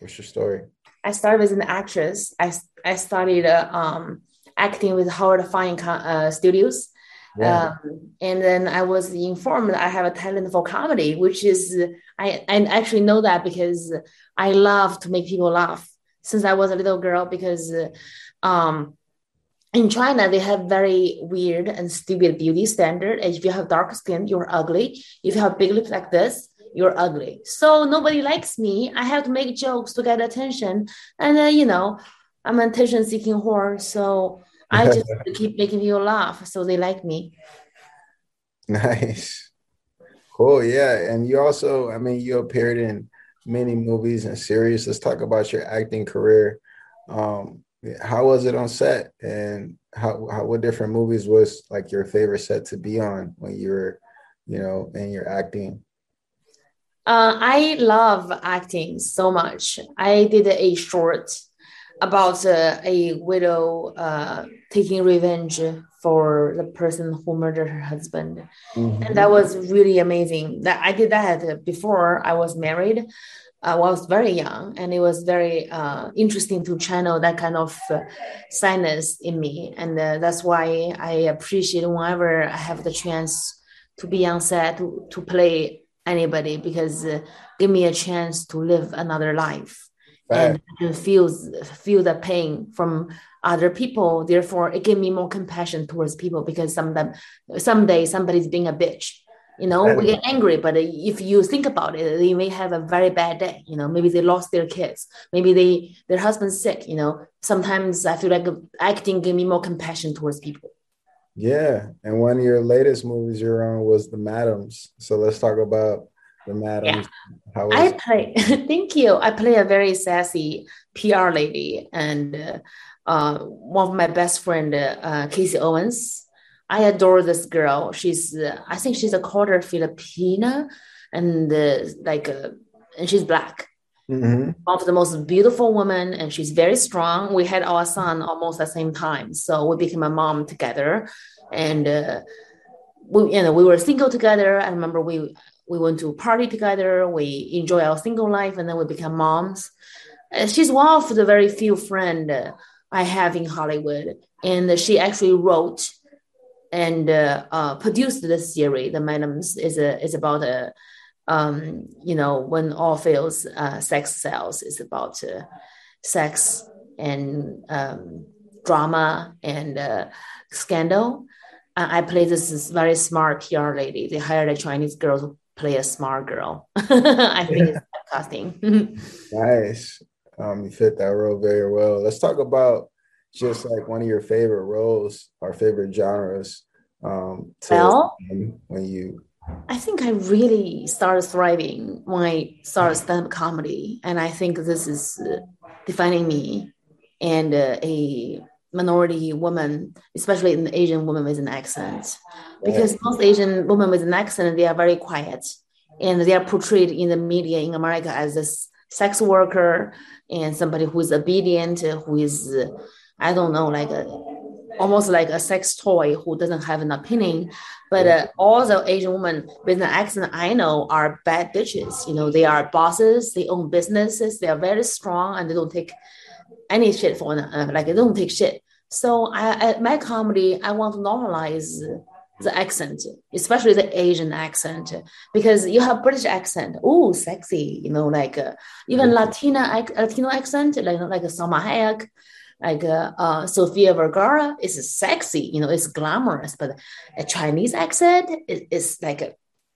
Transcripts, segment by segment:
What's your story? I started as an actress. I, I studied uh, um, acting with Howard Fine uh, Studios. Yeah. Um, and then I was informed I have a talent for comedy, which is I, I actually know that because I love to make people laugh since I was a little girl. Because um, in China they have very weird and stupid beauty standard. If you have dark skin, you're ugly. If you have big lips like this, you're ugly. So nobody likes me. I have to make jokes to get attention. And then, you know, I'm an attention seeking whore. So I just keep making people laugh. So they like me. Nice. Cool. Yeah. And you also, I mean, you appeared in many movies and series. Let's talk about your acting career. Um, how was it on set and how, how what different movies was like your favorite set to be on when you were you know in your acting uh, I love acting so much. I did a short about uh, a widow uh, taking revenge for the person who murdered her husband, mm-hmm. and that was really amazing. That I did that before I was married. Uh, I was very young, and it was very uh, interesting to channel that kind of uh, sadness in me, and uh, that's why I appreciate whenever I have the chance to be on set to, to play anybody because uh, give me a chance to live another life. Right. and feel feel the pain from other people. Therefore it gave me more compassion towards people because some them someday somebody's being a bitch you know right. we get angry. But if you think about it they may have a very bad day you know maybe they lost their kids maybe they their husband's sick you know. Sometimes i feel like acting gave me more compassion towards people yeah, and one of your latest movies you're on was The Madams. So let's talk about The Madams. Yeah. I play. thank you. I play a very sassy PR lady, and uh, uh, one of my best friend, uh, Casey Owens. I adore this girl. She's, uh, I think she's a quarter Filipina, and uh, like, uh, and she's black Mm-hmm. One of the most beautiful women, and she's very strong. We had our son almost at the same time, so we became a mom together, and uh, we you know we were single together. I remember we we went to party together. We enjoy our single life, and then we become moms. She's one of the very few friend I have in Hollywood, and she actually wrote and uh, uh, produced this series. The Madams is a is about a um, you know, when all fails, uh, sex sells. It's about uh, sex and um, drama and uh, scandal. I play this very smart PR lady. They hired a Chinese girl to play a smart girl. I think it's casting. nice. Um, you fit that role very well. Let's talk about just like one of your favorite roles, our favorite genres. Um, well, when you I think I really started thriving when I started stand-up comedy, and I think this is uh, defining me and uh, a minority woman, especially an Asian woman with an accent, because most Asian women with an accent they are very quiet, and they are portrayed in the media in America as a sex worker and somebody who is obedient, who is I don't know, like a almost like a sex toy who doesn't have an opinion. But uh, all the Asian women with an accent I know are bad bitches. You know, they are bosses, they own businesses, they are very strong, and they don't take any shit for uh, like they don't take shit. So I, I, my comedy, I want to normalize the accent, especially the Asian accent, because you have British accent, oh, sexy, you know, like uh, even Latina Latino accent, like like Salma Hayek, like uh, uh, Sofia Vergara is sexy, you know, it's glamorous, but a Chinese accent is, is like a,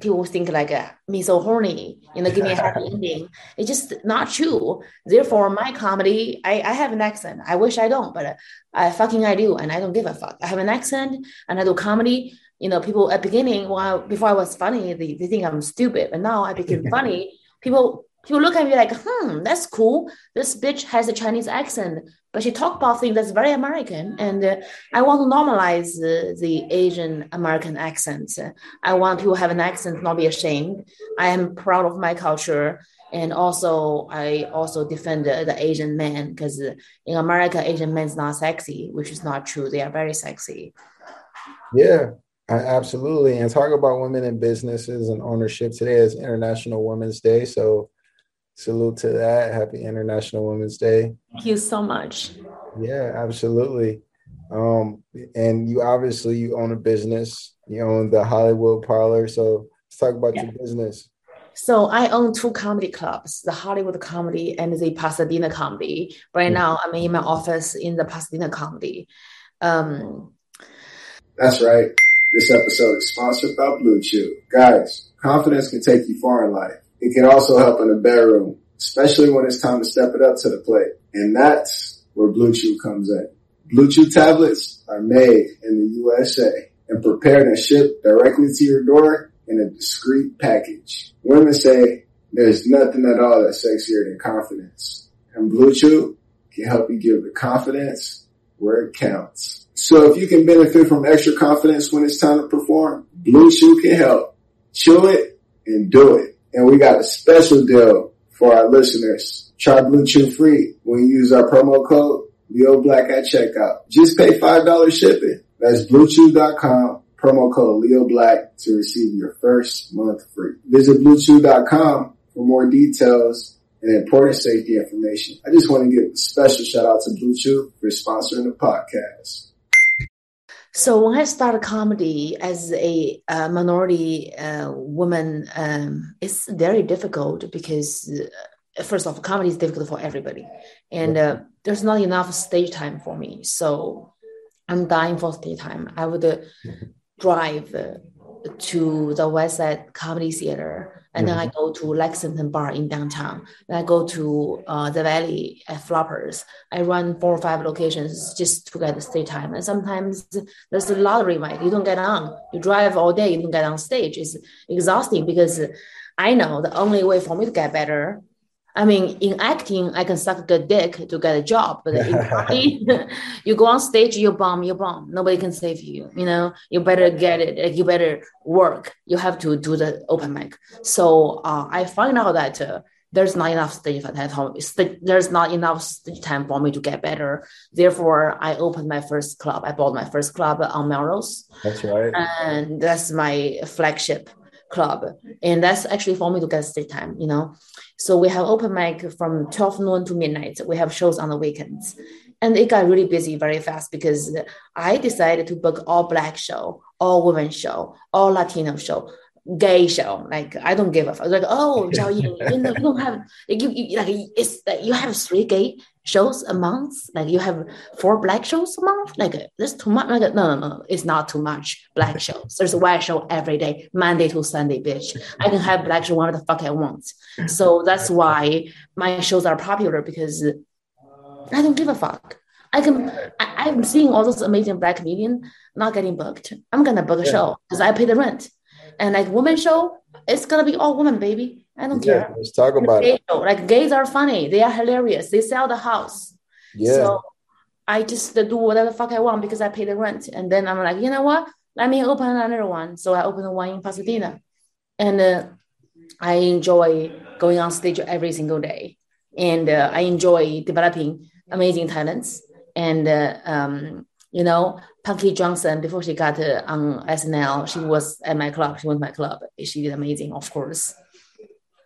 people think like a, me so horny, you know, give me a happy ending. It's just not true. Therefore, my comedy, I, I have an accent. I wish I don't, but I fucking I do, and I don't give a fuck. I have an accent, and I do comedy. You know, people at beginning, while before I was funny, they, they think I'm stupid, but now I became funny. People people look at me like, hmm, that's cool. This bitch has a Chinese accent, but she talk about things that's very American. And uh, I want to normalize uh, the Asian American accent. I want to have an accent, not be ashamed. I am proud of my culture. And also, I also defend the, the Asian man because in America, Asian men's not sexy, which is not true. They are very sexy. Yeah, absolutely. And talk about women in businesses and ownership. Today is International Women's Day. So salute to that. Happy International Women's Day. Thank you so much. Yeah, absolutely. Um, and you obviously you own a business. You own the Hollywood Parlor. So let's talk about yeah. your business. So I own two comedy clubs, the Hollywood Comedy and the Pasadena Comedy. Right mm-hmm. now, I'm in my office in the Pasadena Comedy. Um, That's right. This episode is sponsored by BlueChew. Guys, confidence can take you far in life. It can also help in the bedroom, especially when it's time to step it up to the plate. And that's where BlueChew comes in. BlueChew tablets are made in the USA and prepared and shipped directly to your door in a discreet package. Women say there's nothing at all that's sexier than confidence. And BlueChew can help you give the confidence where it counts. So if you can benefit from extra confidence when it's time to perform, BlueChew can help. Chew it and do it. And we got a special deal for our listeners. Try BlueChew free when you use our promo code Leo Black at checkout. Just pay $5 shipping. That's bluechew.com promo code Leo Black to receive your first month free. Visit bluechew.com for more details and important safety information. I just want to give a special shout out to BlueChew for sponsoring the podcast. So when I started comedy as a, a minority uh, woman, um, it's very difficult because uh, first all, comedy is difficult for everybody, and uh, there's not enough stage time for me. So I'm dying for stage time. I would uh, drive to the West Side Comedy Theater, and mm-hmm. then I mm-hmm. go to Lexington Bar in downtown. Then I go to uh, the Valley at Flappers. I run four or five locations just to get the stage time. And sometimes there's a lottery, right? You don't get on. You drive all day, you don't get on stage. It's exhausting because I know the only way for me to get better I mean, in acting, I can suck a good dick to get a job, but in comedy, you go on stage, you bomb, you bomb. Nobody can save you. You know, you better get it. You better work. You have to do the open mic. So uh, I find out that uh, there's not enough stage time. There's not enough stage time for me to get better. Therefore, I opened my first club. I bought my first club on Melrose. That's right. And that's my flagship club, and that's actually for me to get stage time. You know so we have open mic from 12 noon to midnight. We have shows on the weekends. And it got really busy very fast because I decided to book all black show, all women show, all Latino show, gay show. Like I don't give a fuck. Like oh, Jiaoying, you know, you don't have you, you like it's you have three gay shows a month. Like you have four black shows a month. Like that's too much. Like no, no, no, it's not too much. Black shows. There's a white show every day, Monday to Sunday, bitch. I can have black show whatever the fuck I want. So that's why my shows are popular because I don't give a fuck. I can. I, am seeing all those amazing black comedians not getting booked. I'm gonna book a yeah. show because I pay the rent. And like woman show, it's gonna be all women, baby. I don't yeah, care. Let's talk about it. Like gays are funny. They are hilarious. They sell the house. Yeah. So I just do whatever the fuck I want because I pay the rent. And then I'm like, you know what? Let me open another one. So I opened one in Pasadena, and uh, I enjoy going on stage every single day, and uh, I enjoy developing amazing talents. And uh, um, you know, Punky Johnson, before she got uh, on SNL, she was at my club. She went to my club. She did amazing, of course.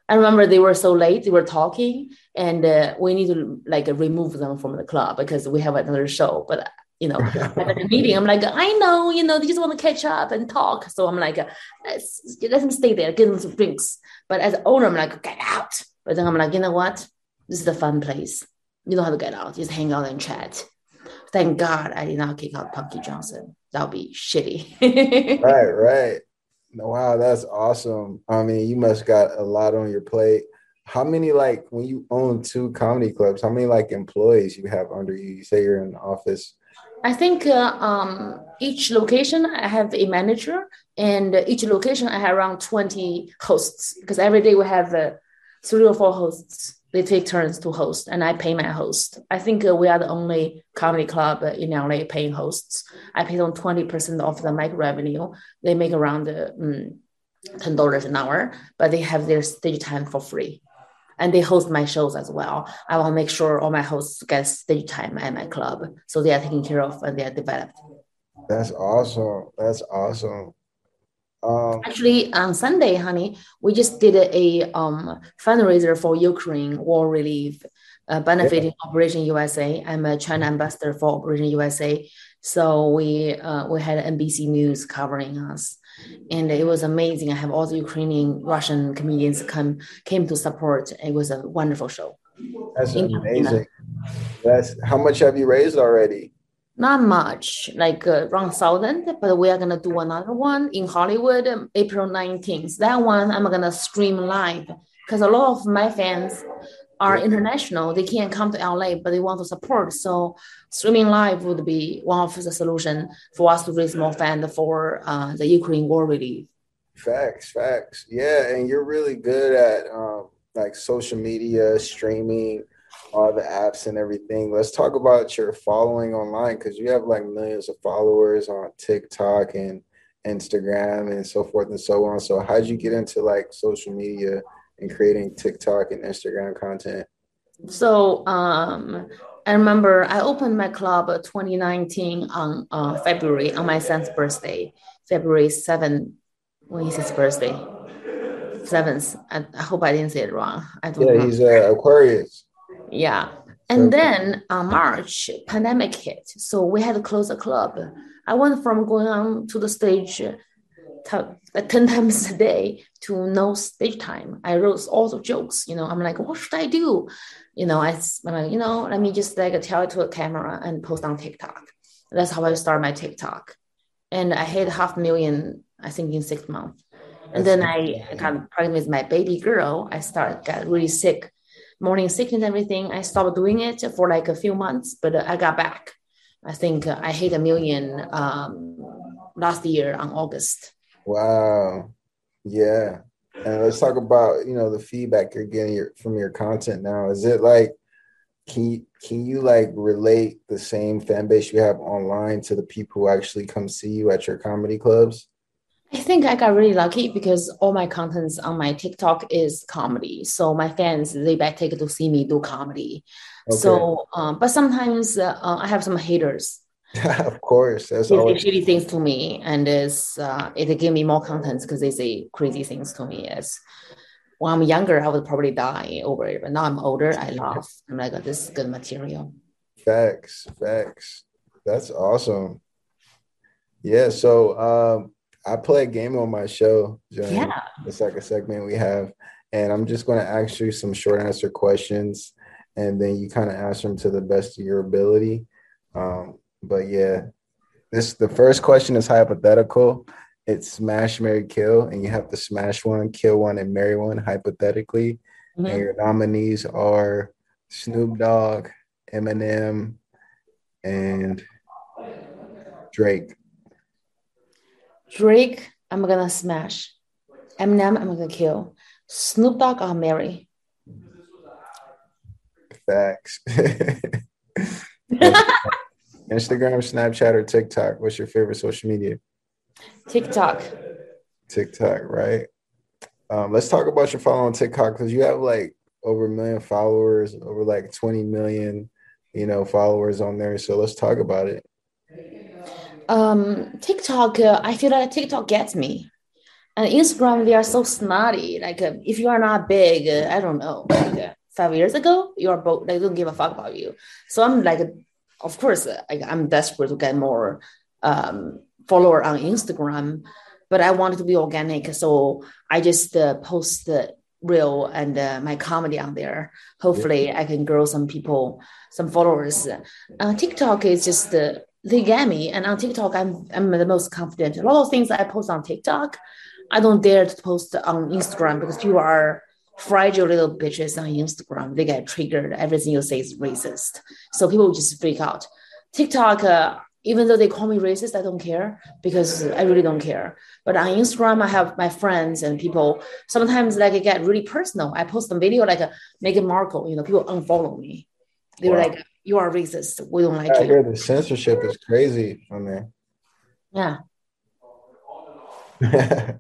I remember they were so late. They were talking, and uh, we need to like remove them from the club because we have another show. But you know, at the meeting, I'm like, I know, you know, they just want to catch up and talk. So I'm like, let's let them stay there, give them some drinks. But as owner, I'm like, get out. But then I'm like, you know what? This is a fun place. You know how to get out. Just hang out and chat. Thank God I did not kick out Punky Johnson. That would be shitty. right, right. Wow, that's awesome. I mean, you must got a lot on your plate. How many like when you own two comedy clubs? How many like employees you have under you? You say you're in the office. I think uh, um, each location I have a manager, and each location I have around twenty hosts because every day we have uh, three or four hosts they take turns to host and I pay my host. I think uh, we are the only comedy club in LA paying hosts. I pay them 20% of the mic revenue. They make around uh, mm, $10 an hour, but they have their stage time for free. And they host my shows as well. I will make sure all my hosts get stage time at my club. So they are taken care of and they are developed. That's awesome. That's awesome. Um, Actually, on Sunday, honey, we just did a um, fundraiser for Ukraine war relief, uh, benefiting yeah. Operation USA. I'm a China ambassador for Operation USA, so we uh, we had NBC News covering us, and it was amazing. I have all the Ukrainian Russian comedians come came to support. It was a wonderful show. That's amazing. That's how much have you raised already? Not much, like uh, around thousand, but we are gonna do another one in Hollywood, um, April 19th. That one I'm gonna stream live because a lot of my fans are international. They can't come to LA, but they want to support. So streaming live would be one of the solution for us to raise more fans for uh, the Ukraine war relief. Facts, facts. Yeah, and you're really good at um, like social media, streaming, all the apps and everything. Let's talk about your following online because you have like millions of followers on TikTok and Instagram and so forth and so on. So how'd you get into like social media and creating TikTok and Instagram content? So um I remember I opened my club 2019 on uh, February on my son's birthday, February 7th. When is his birthday? Seventh. I, I, hope I didn't say it wrong. I don't yeah, know. he's uh, Aquarius. Yeah. And then on March, pandemic hit. So we had to close the club. I went from going on to the stage t- uh, 10 times a day to no stage time. I wrote all the jokes, you know, I'm like, what should I do? You know, I, I'm like, you know, let me just like tell it to a camera and post on TikTok. That's how I start my TikTok. And I hit half a million, I think in six months. And That's then I got pregnant with my baby girl. I started, got really sick morning sickness and everything. I stopped doing it for like a few months, but I got back. I think I hit a million um, last year on August. Wow. Yeah. And let's talk about, you know, the feedback you're getting your, from your content now. Is it like, can you, can you like relate the same fan base you have online to the people who actually come see you at your comedy clubs? I think I got really lucky because all my contents on my TikTok is comedy. So my fans they back take to see me do comedy. Okay. So, um, but sometimes uh, I have some haters. of course, that's they always... shitty things to me, and is uh, it give me more contents because they say crazy things to me. As when I'm younger, I would probably die over it, but now I'm older, I laugh. I'm like, oh, this is good material. Facts, facts. That's awesome. Yeah. So. Um, I play a game on my show. yeah. The second segment we have. And I'm just going to ask you some short answer questions. And then you kind of answer them to the best of your ability. Um, but yeah, this the first question is hypothetical. It's smash, marry, kill, and you have to smash one, kill one, and marry one hypothetically. Mm-hmm. And your nominees are Snoop Dogg, Eminem, and Drake. Drake, I'm gonna smash. Eminem, I'm gonna kill. Snoop Dogg, I'll marry. Facts. Instagram, Snapchat, or TikTok? What's your favorite social media? TikTok. TikTok, right? Um, let's talk about your follow on TikTok because you have like over a million followers, over like 20 million, you know, followers on there. So let's talk about it um, TikTok, uh, I feel like TikTok gets me. And Instagram, they are so snotty. Like uh, if you are not big, uh, I don't know, like uh, five years ago, you are both they don't give a fuck about you. So I'm like, of course, uh, I, I'm desperate to get more um, follower on Instagram, but I want it to be organic. So I just uh, post the real and uh, my comedy on there. Hopefully, yeah. I can grow some people, some followers. Uh, TikTok is just uh, they get me. And on TikTok, I'm I'm the most confident. A lot of things I post on TikTok, I don't dare to post on Instagram because people are fragile little bitches on Instagram. They get triggered. Everything you say is racist. So people just freak out. TikTok, uh, even though they call me racist, I don't care because I really don't care. But on Instagram, I have my friends and people. Sometimes like it get really personal. I post a video like a Meghan Markle. You know, people unfollow me. They were wow. like, you are racist. We don't like I you. hear the censorship is crazy on there. Yeah.